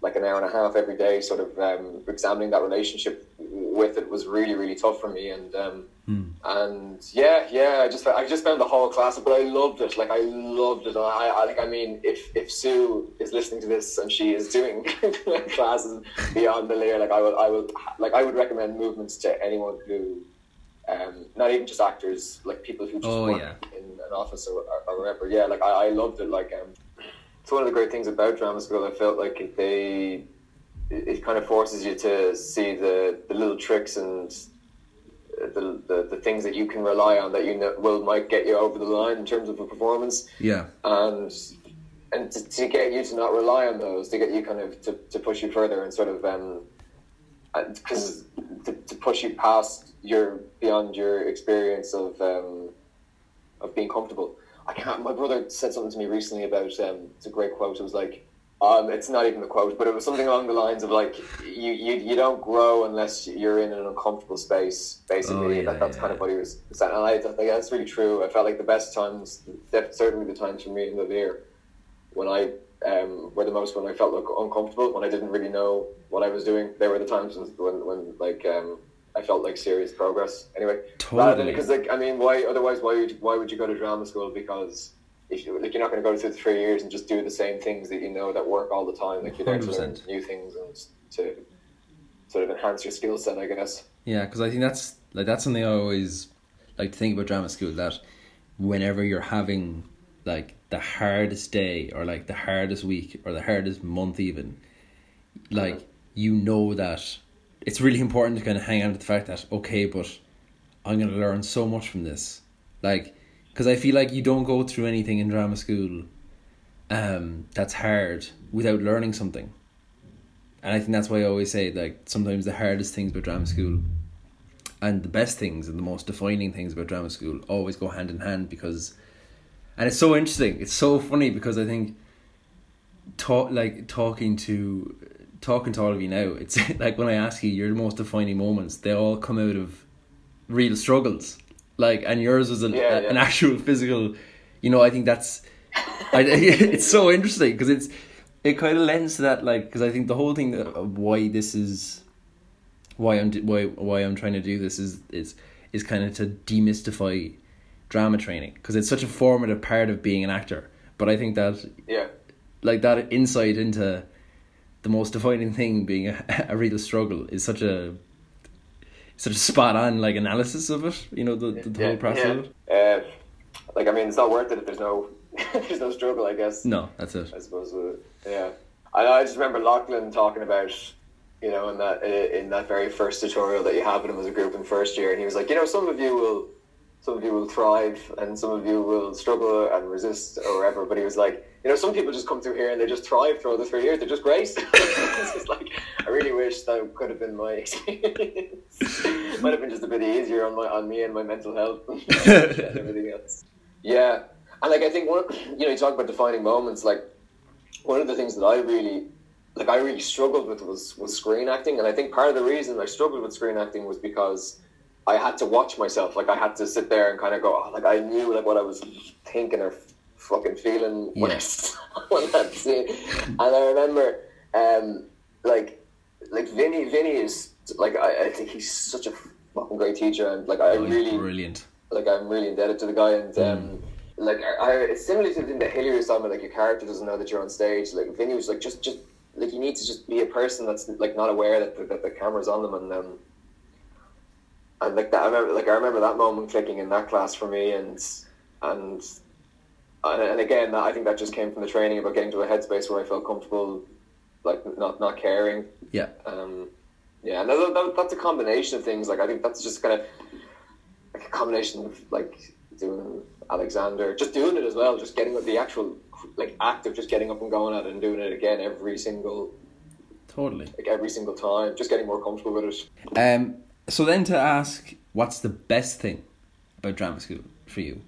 like an hour and a half every day, sort of um, examining that relationship with it was really, really tough for me. And um, and yeah, yeah, I just I just found the whole class, but I loved it. Like I loved it. I, I like I mean, if if Sue is listening to this and she is doing [laughs] classes beyond the Lir, like I will, I will, like I would recommend movements to anyone who. Um, not even just actors, like people who just Oh, work yeah. in an office or, or, or whatever. Yeah, like I, I loved it. Like um, it's one of the great things about drama school. I felt like it- they it, it kind of forces you to see the, the little tricks and the, the, the things that you can rely on that you know will might get you over the line in terms of a performance Yeah. and and to, to get you to not rely on those to get you kind of to, to push you further and sort of um because to, to push you past your beyond your experience of um of being comfortable i can't my brother said something to me recently about um it's a great quote it was like um, it's not even a quote, but it was something along the lines of like you, you, you don't grow unless you're in an uncomfortable space. Basically, Oh, yeah, that, that's yeah, kind of what he was saying, and I think that's really true. I felt like the best times, certainly the times for me in the year, when I um, were the most when I felt like uncomfortable, when I didn't really know what I was doing. They were the times when, when, when like um, I felt like serious progress. Anyway, Totally. because like I mean, why otherwise why would why would you go to drama school? Because if you, like you're not going to go through three years and just do the same things that you know that work all the time. Like you're there to learn new things and to sort of enhance your skill set, I guess. Yeah, because I think that's like that's something I always like to think about drama school. That whenever you're having like the hardest day or like the hardest week or the hardest month, even like you know that it's really important to kind of hang on to the fact that okay, but I'm gonna learn so much from this, like because I feel like you don't go through anything in drama school, um, that's hard without learning something. And I think that's why I always say like sometimes the hardest things about drama school and the best things and the most defining things about drama school always go hand in hand because and it's so interesting. It's so funny because I think talk like talking to talking to all of you now, it's [laughs] like when I ask you your most defining moments, they all come out of real struggles. Like and yours was a, Yeah, a- an actual physical you know, I think that's I, [laughs] it's so interesting because it's it kind of lends to that like because I think the whole thing of why this is why I'm why why I'm trying to do this is is is kind of to demystify drama training because it's such a formative part of being an actor. But I think that Yeah. like that insight into the most defining thing being a, [laughs] a real struggle is such a such a spot on like analysis of it. You know the the, the whole process of it. Uh, like I mean, it's not worth it if there's no [laughs] there's no struggle. I guess. No, that's it. I suppose. Uh, yeah. I, I just remember Lachlan talking about, you know, in that in that very first tutorial that you have with him as a group in first year, and he was like, you know, some of you will, some of you will thrive, and some of you will struggle and resist or whatever. But he was like, you know, some people just come through here and they just thrive through the three years. They're just great. [laughs] it's like I really wish that could have been my [laughs] experience. Might have been just a bit easier on my on me and my mental health [laughs] and everything else. Yeah, and like I think one, you know, you talk about defining moments. Like one of the things that I really, like, I really struggled with was was screen acting, and I think part of the reason I struggled with screen acting was because I had to watch myself. Like I had to sit there and kind of go, oh, like I knew like what I was thinking or fucking feeling when I Yeah. [laughs] saw when that scene, and I remember, um, like, like Vinny, Vinny is like I, I think he's such a fucking great teacher, and like I oh, really brilliant. Like I'm really indebted to the guy, and um, like I, I, it's similar to the thing that Hilary was talking about. Like your character doesn't know that you're on stage. Like Vinny was like, just, just like you need to just be a person that's like not aware that the, that the camera's on them, and um, and like that. I remember, like I remember that moment clicking in that class for me, and and and, and again, I think that just came from the training about getting to a headspace where I felt comfortable, like not not caring. Yeah. Um, yeah, and that, that, that's a combination of things. Like I think that's just kind of like a combination of like doing Alexander, just doing it as well, just getting the actual like act of just getting up and going at it and doing it again every single totally. like every single time, just getting more comfortable with it. Um, so then to ask, what's the best thing about drama school for you?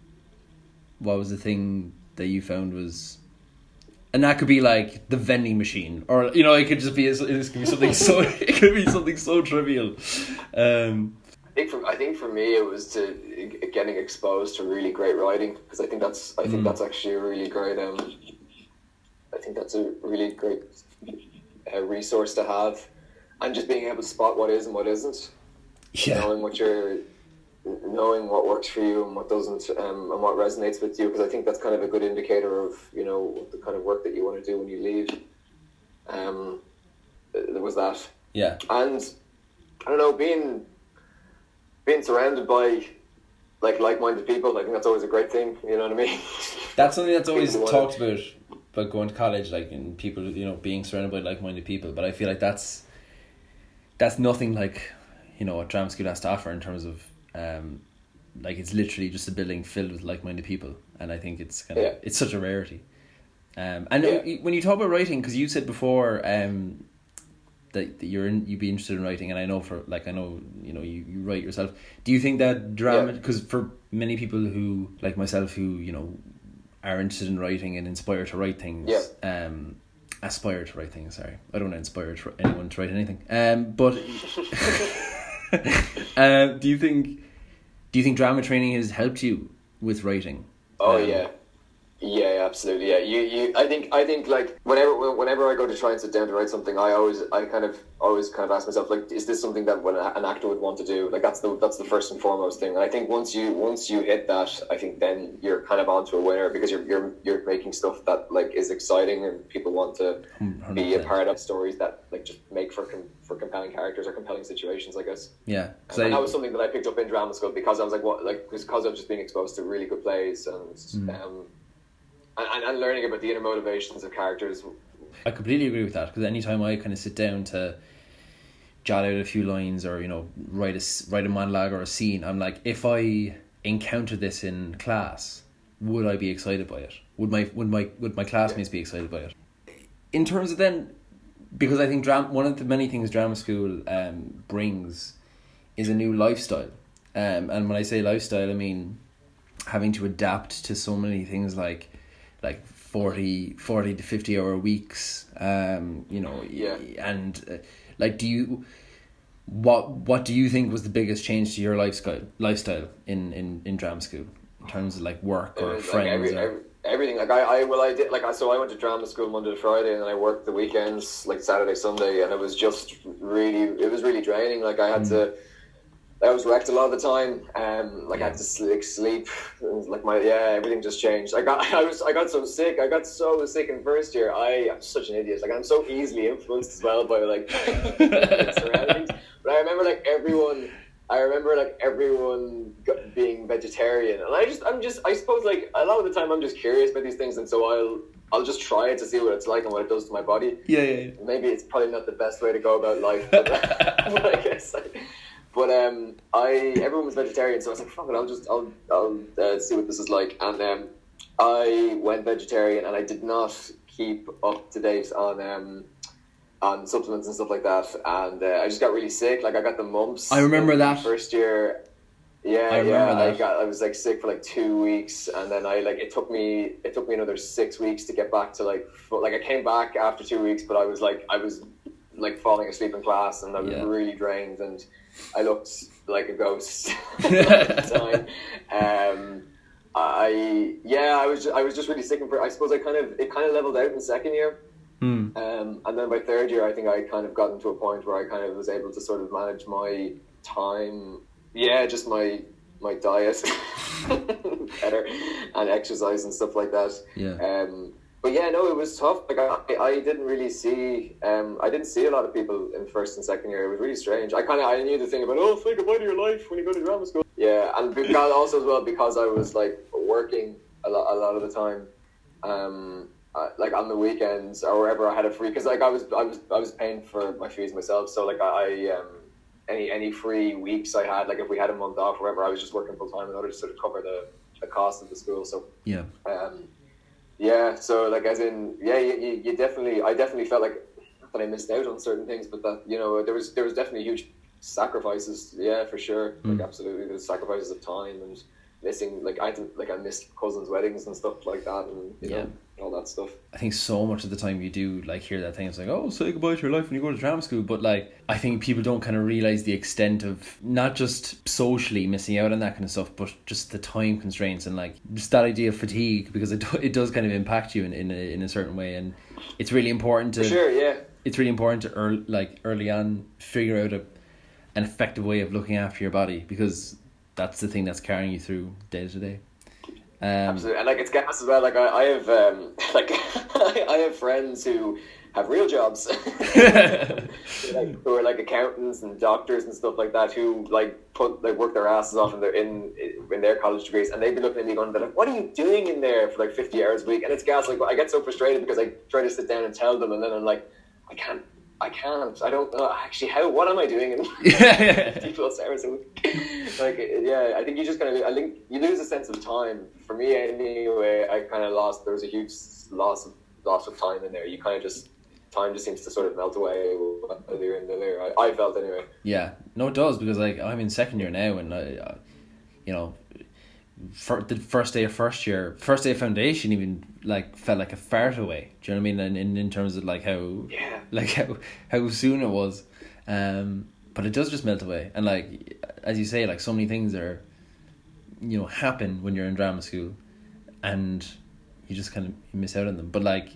What was the thing that you found was, and that could be like the vending machine, or you know, it could just be it could be something so it could be something so trivial. Um, I think for I think for me it was to getting exposed to really great writing because I think that's I think Mm. that's actually a really great um I think that's a really great uh, resource to have and just being able to spot what is and what isn't yeah, knowing what you're knowing what works for you and what doesn't um, and what resonates with you because I think that's kind of a good indicator of you know the kind of work that you want to do when you leave um there was that yeah, and I don't know, being being surrounded by like like-minded people, I think that's always a great thing. You know what I mean? [laughs] that's something that's always talked about about going to college, like and people, you know, being surrounded by like-minded people. But I feel like that's that's nothing like you know what drama school has to offer in terms of um, like it's literally just a building filled with like-minded people, and I think it's kind of Yeah. it's such a rarity. Um, and Yeah. when you talk about writing, because you said before um, that, that you're in, you'd be interested in writing, and I know for like I know you know you, you write yourself. Do you think that drama? Yeah. Because for many people who like myself who you know are interested in writing and inspired to write things, Yeah. um, aspire to write things. Sorry, I don't want to inspire to, anyone to write anything. Um, but [laughs] [laughs] [laughs] uh, do you think do you think drama training has helped you with writing? oh Um, yeah, yeah, absolutely. Yeah, you, you. I think, I think, like whenever, whenever I go to try and sit down to write something, I always, I kind of, always kind of ask myself, like, is this something that an actor would want to do? Like, that's the, that's the first and foremost thing. And I think once you, once you hit that, I think then you're kind of onto a winner because you're, you're, you're making stuff that like is exciting and people want to be a part of stories that like just make for com- for compelling characters or compelling situations. I guess. Yeah, 'cause And that was something that I picked up in drama school because I was like, what, like, because I was just being exposed to really good plays and, Mm. um, and, and, learning about the inner motivations of characters. I completely agree with that because anytime I kind of sit down to jot out a few lines or you know write a write a monologue or a scene, I'm like, if I encounter this in class, would I be excited by it? Would my would my would my classmates be excited by it? In terms of then, because I think drama one of the many things drama school um, brings is a new lifestyle, um, and when I say lifestyle, I mean having to adapt to so many things like like 40, 40 to 50 hour weeks um you know Yeah. and uh, like do you what what do you think was the biggest change to your lifestyle lifestyle in in in drama school in terms of like work or like, friends every, or, every, everything. Like I, I, well, I did like I. So I went to drama school Monday to Friday, and then I worked the weekends, like Saturday, Sunday, and it was just really, it was really draining. Like I had to. I was wrecked a lot of the time. Um, like I had to sleep, sleep. Like my yeah, everything just changed. I got [laughs] I was I got so sick. I got so sick in first year. I am such an idiot. Like I'm so easily influenced as well by like [laughs] surroundings. But I remember like everyone. I remember like everyone being vegetarian, and I just I'm just I suppose like a lot of the time I'm just curious about these things, and so I'll I'll just try it to see what it's like and what it does to my body yeah yeah, yeah. maybe it's probably not the best way to go about life, but, [laughs] but I guess. But um, I everyone was vegetarian, so I was like, "Fuck it, I'll just I'll I'll uh, see what this is like." And um, I went vegetarian, and I did not keep up to date on um, on supplements and stuff like that, and uh, I just got really sick. Like I got the mumps. I remember that. first year. Yeah, I yeah. I got I was like sick for like two weeks, and then I like it took me it took me another six weeks to get back to like fu- like I came back after two weeks, but I was like I was like falling asleep in class, and I was Yeah. really drained, and I looked like a ghost at the time. Um, I yeah, I was just, I was just really sick, and I suppose I kind of it kind of leveled out in second year. Hmm. Um, and then by third year, I think I kind of gotten to a point where I kind of was able to sort of manage my time. Yeah, just my my diet [laughs] better and exercise and stuff like that. Yeah. Um, but yeah, no, it was tough. Like I, I didn't really see, um, I didn't see a lot of people in first and second year. It was really strange. I kind of, I knew the thing about oh, think about your life when you go to drama school. Yeah, and because also as well because I was like working a lot, a lot of the time. Um, uh, like on the weekends or wherever I had a free, because like I was, I was, I was paying for my fees myself. So like I, I um, any any free weeks I had, like if we had a month off, or whatever, I was just working full time in order to sort of cover the, the cost of the school. So yeah um, yeah, so like as in yeah, you, you, definitely I definitely felt like that I missed out on certain things, but that you know there was there was definitely huge sacrifices. Yeah, for sure. Mm. Like absolutely, the sacrifices of time and missing. Like I like I missed cousins' weddings and stuff like that, and you Yeah. know all that stuff. I think so much of the time you do like hear that thing. It's like, oh, say goodbye to your life when you go to drama school. But like, I think people don't kind of realize the extent of not just socially missing out on that kind of stuff, but just the time constraints and like just that idea of fatigue because it do, it does kind of impact you in in a, in a certain way, and it's really important to For sure, yeah. it's really important to early, like early on figure out a an effective way of looking after your body because that's the thing that's carrying you through day to day. Um, Absolutely, and like it's gas as well. Like I, I have, um, [laughs] like [laughs] I have friends who have real jobs, [laughs] like, who are like accountants and doctors and stuff like that, who like put like work their asses off in their in in their college degrees, and they'd be looking at me going, "They're like, what are you doing in there for like fifty hours a week?" And it's gas. Like I get so frustrated because I try to sit down and tell them, and then I'm like, I can't. I can't. I don't know. Actually, how? What am I doing? in yeah, [laughs] [laughs] people hours a week. like, yeah, I think you just kind of, I think you lose a sense of time. For me, anyway, I kind of lost. There was a huge loss of loss of time in there. You kind of just time just seems to sort of melt away while you're in the there. I, I felt anyway. Yeah, no, it does because like I'm in second year now, and I, I you know, for the first day of first year, first day of foundation, even like felt like a fart away. Do you know what I mean? And in, in terms of like how, Yeah. like how how soon it was, um, but it does just melt away. And like as you say, like so many things are, you know, happen when you're in drama school, and you just kind of miss out on them. But like,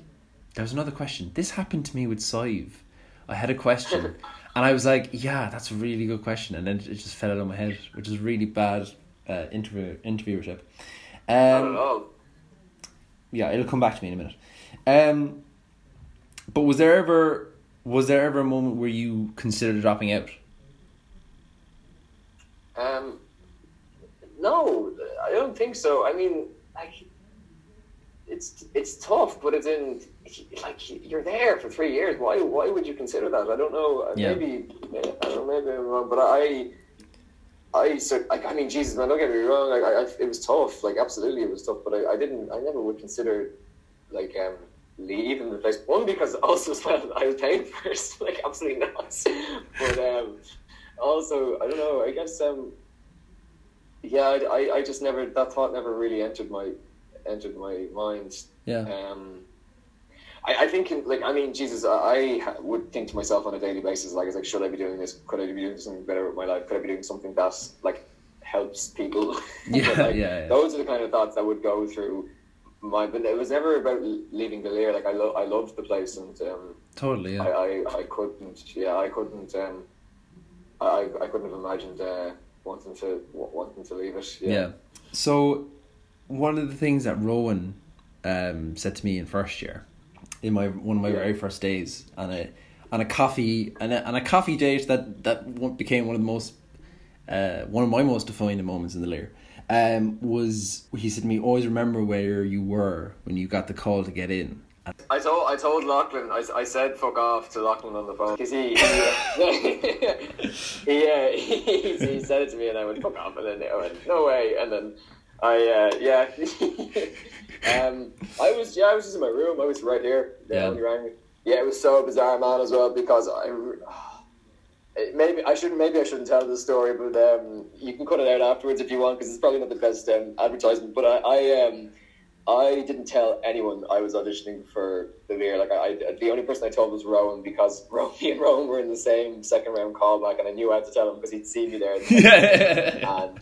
there was another question. This happened to me with Sive. I had a question, [laughs] and I was like, "Yeah, that's a really good question," and then it just fell out of my head, which is really bad uh, interview interviewership. Not at Um, all. Yeah, it'll come back to me in a minute. Um, but was there ever was there ever a moment where you considered dropping out? Um, no, I don't think so. I mean, like, it's it's tough, but it's in like you're there for three years. Why why would you consider that? I don't know. Yeah. Maybe I don't know. Maybe I'm wrong, but I. I so like I mean Jesus man don't get me wrong like I, I it was tough like absolutely it was tough but I, I didn't I never would consider like um leaving the place. One because also as [laughs] well I was paying first [laughs] like absolutely not but um also I don't know I guess um yeah I, I, I just never that thought never really entered my entered my mind. Yeah, um, I, I think, in, like, I mean, Jesus, I, I would think to myself on a daily basis, like, it's like, should I be doing this? Could I be doing something better with my life? Could I be doing something that, like, helps people? Yeah, [laughs] Like, yeah, yeah. Those are the kind of thoughts that would go through my, but it was never about leaving the Lir. Like, I, lo- I loved the place and, um, totally. Yeah. I, I, I couldn't, yeah, I couldn't, um, I, I couldn't have imagined, uh, wanting to, wa- wanting to leave it. Yeah. Yeah. So, one of the things that Rowan um, said to me in first year, in my one of my Yeah. very first days, on a on a coffee and a, on a coffee date that that became one of the most uh, one of my most defining moments in the Lir. Um, was he said to me, always remember where you were when you got the call to get in. I told I told Lachlan I, I said fuck off to Lachlan on the phone because he [laughs] he, he, uh, [laughs] he [laughs] he said it to me and I went fuck off and then I went no way and then I uh, yeah [laughs] um I was yeah I was just in my room I was right here Yeah. when you rang me yeah it was so bizarre man as well because I [sighs] maybe I shouldn't maybe I shouldn't tell the story but um you can cut it out afterwards if you want because it's probably not the best um, advertisement but I, I um I didn't tell anyone I was auditioning for the Lir. Like I, I, the only person I told was Rowan because [laughs] Rowan, and Rowan were in the same second round callback, and I knew I had to tell him because he'd seen me there. [laughs] yeah, and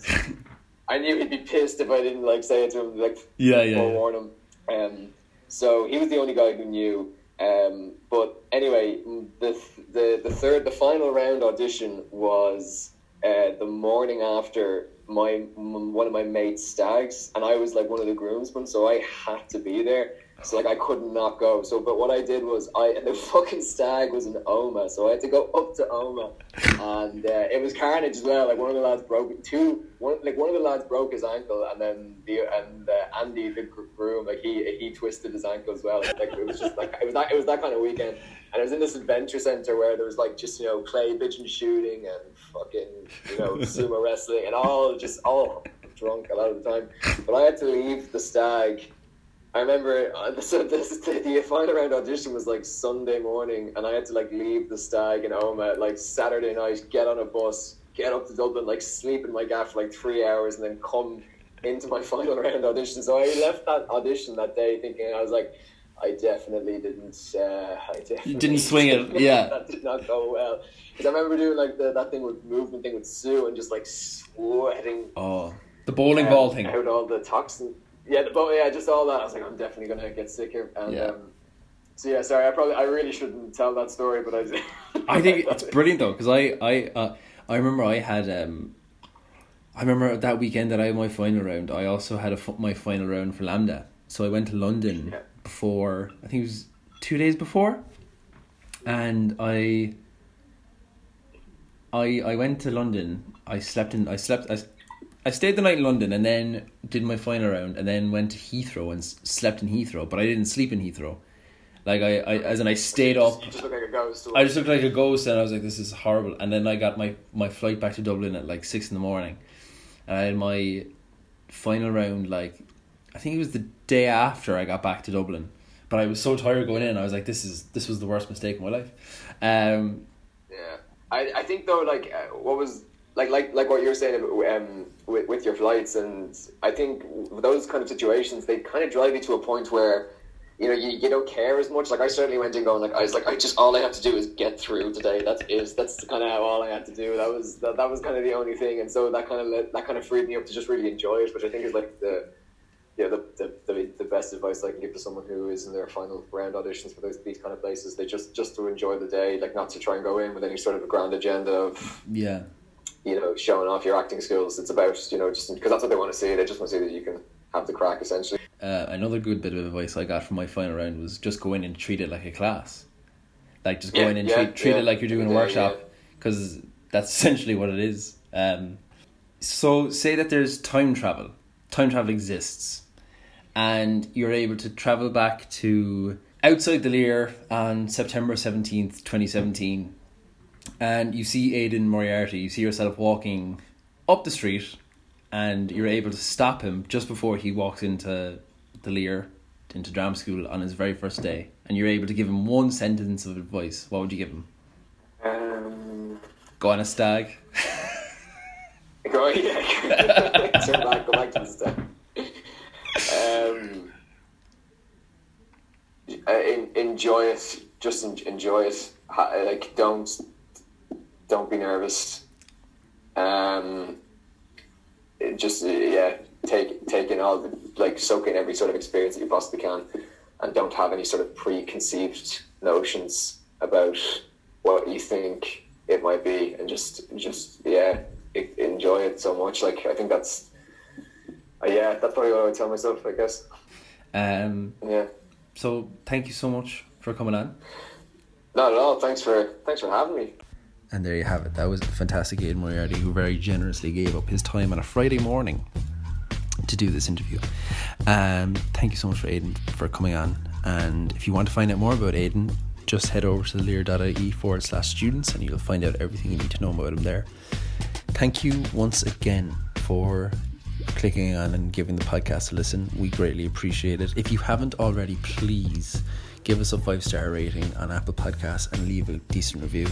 I knew he'd be pissed if I didn't like say it to him, like yeah, yeah. forewarn him. Um, so he was the only guy who knew. Um, but anyway, the the the third, the final round audition was uh, the morning after my m- one of my mates' stags, and I was like one of the groomsmen, so I had to be there. So like I could not go. So but what I did was I and [laughs] the fucking stag was in Omagh, so I had to go up to Omagh, and uh, it was carnage as well. Like one of the lads broke two, one like one of the lads broke his ankle, and then the and uh, Andy the groom like he he twisted his ankle as well. Like it was just like it was that it was that kind of weekend, and it was in this adventure center where there was like just you know clay pigeon shooting and fucking you know [laughs] sumo wrestling and all just all drunk a lot of the time. But I had to leave the stag I remember uh, [laughs] so this, the, the final round audition was like Sunday morning, and I had to like leave the stag in Omagh like Saturday night, get on a bus, get up to Dublin, like sleep in my gaff for like three hours, and then come into my [laughs] final round audition. So I left that audition that day thinking I was like, I definitely didn't. Uh, I definitely You didn't swing it, [laughs] yeah. that did not go well. Because I remember doing like the, that thing with movement thing with Sue and just like sweating Oh, the bowling uh, ball thing. out all the toxin. Yeah, the bo- yeah, just all that. I was like, I'm definitely gonna get sick here. And Yeah. um, so yeah, sorry, I probably I really shouldn't tell that story, but I. [laughs] I think it's brilliant though because I I uh, I remember I had um I remember that weekend that I had my final round. I also had a f- my final round for LAMDA, so I went to London Yeah. before. I think it was two days before, and I. I I went to London. I slept in. I slept. I, I stayed the night in London and then did my final round and then went to Heathrow and s- slept in Heathrow, but I didn't sleep in Heathrow. Like I, I as in I stayed up. You just look like a ghost. I just looked like a ghost, and I was like, "This is horrible." And then I got my my flight back to Dublin at like six in the morning, and I had my final round like, I think it was the day after I got back to Dublin. But I was so tired going in. I was like, "This is this was the worst mistake of my life." Um, Yeah, I, I think though, like uh, what was like like like what you were saying um, with with your flights, and I think those kind of situations they kind of drive you to a point where you know you, you don't care as much. Like I certainly went in going like I was like I just all I have to do is get through today. That's. That's kind of all I had to do. That was that, that was kind of the only thing, and so that kind of let, that kind of freed me up to just really enjoy it, which I think is like the yeah, the, the, the, the best advice I can give to someone who is in their final round auditions for those these kind of places. They just just to enjoy the day, like not to try and go in with any sort of a grand agenda of yeah, you know showing off your acting skills. It's about you know just because that's what they want to see. They just want to see that you can have the crack essentially. uh, another good bit of advice I got from my final round was just go in and treat it like a class, like just go Yeah, in and yeah, treat treat yeah. it like you're doing a workshop, because that's [laughs] essentially what it is. Um, so say that there's time travel. Time travel exists, and you're able to travel back to outside the Lir on September seventeenth, twenty seventeen, and you see Aidan Moriarty. You see yourself walking up the street, and you're able to stop him just before he walks into the Lir, into drama school on his very first day, and you're able to give him one sentence of advice. What would you give him? Um, Go on a stag. [laughs] go yeah, [laughs] back, go back to the step. Um, uh, enjoy it. Just enjoy it. Like don't don't be nervous. Um, just yeah, take in all the like soak in every sort of experience that you possibly can, and don't have any sort of preconceived notions about what you think it might be, and just just yeah, enjoy it so much. Like I think that's uh, yeah, that's probably what I would tell myself. I guess Um, yeah. so thank you so much for coming on. Not at all. Thanks for thanks for having me. And there you have it. That was fantastic Aidan Moriarty who very generously gave up his time on a Friday morning to do this interview. Um, thank you so much for Aidan for coming on. And if you want to find out more about Aidan, just head over to lir.ie forward slash students and you'll find out everything you need to know about him there. Thank you once again for clicking on and giving the podcast a listen. We greatly appreciate it. If you haven't already, please give us a five star rating on Apple Podcasts and leave a decent review.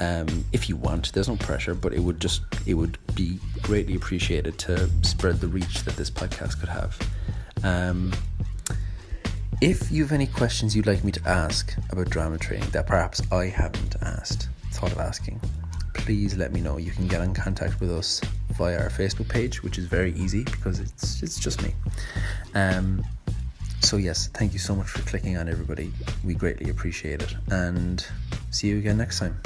Um, if you want, there's no pressure, but it would just it would be greatly appreciated to spread the reach that this podcast could have. Um, if you have any questions you'd like me to ask about drama training that perhaps I haven't asked, thought of asking, please let me know. You can get in contact with us via our Facebook page, which is very easy because it's it's just me. Um, so yes, thank you so much for clicking on everybody. We greatly appreciate it, and see you again next time.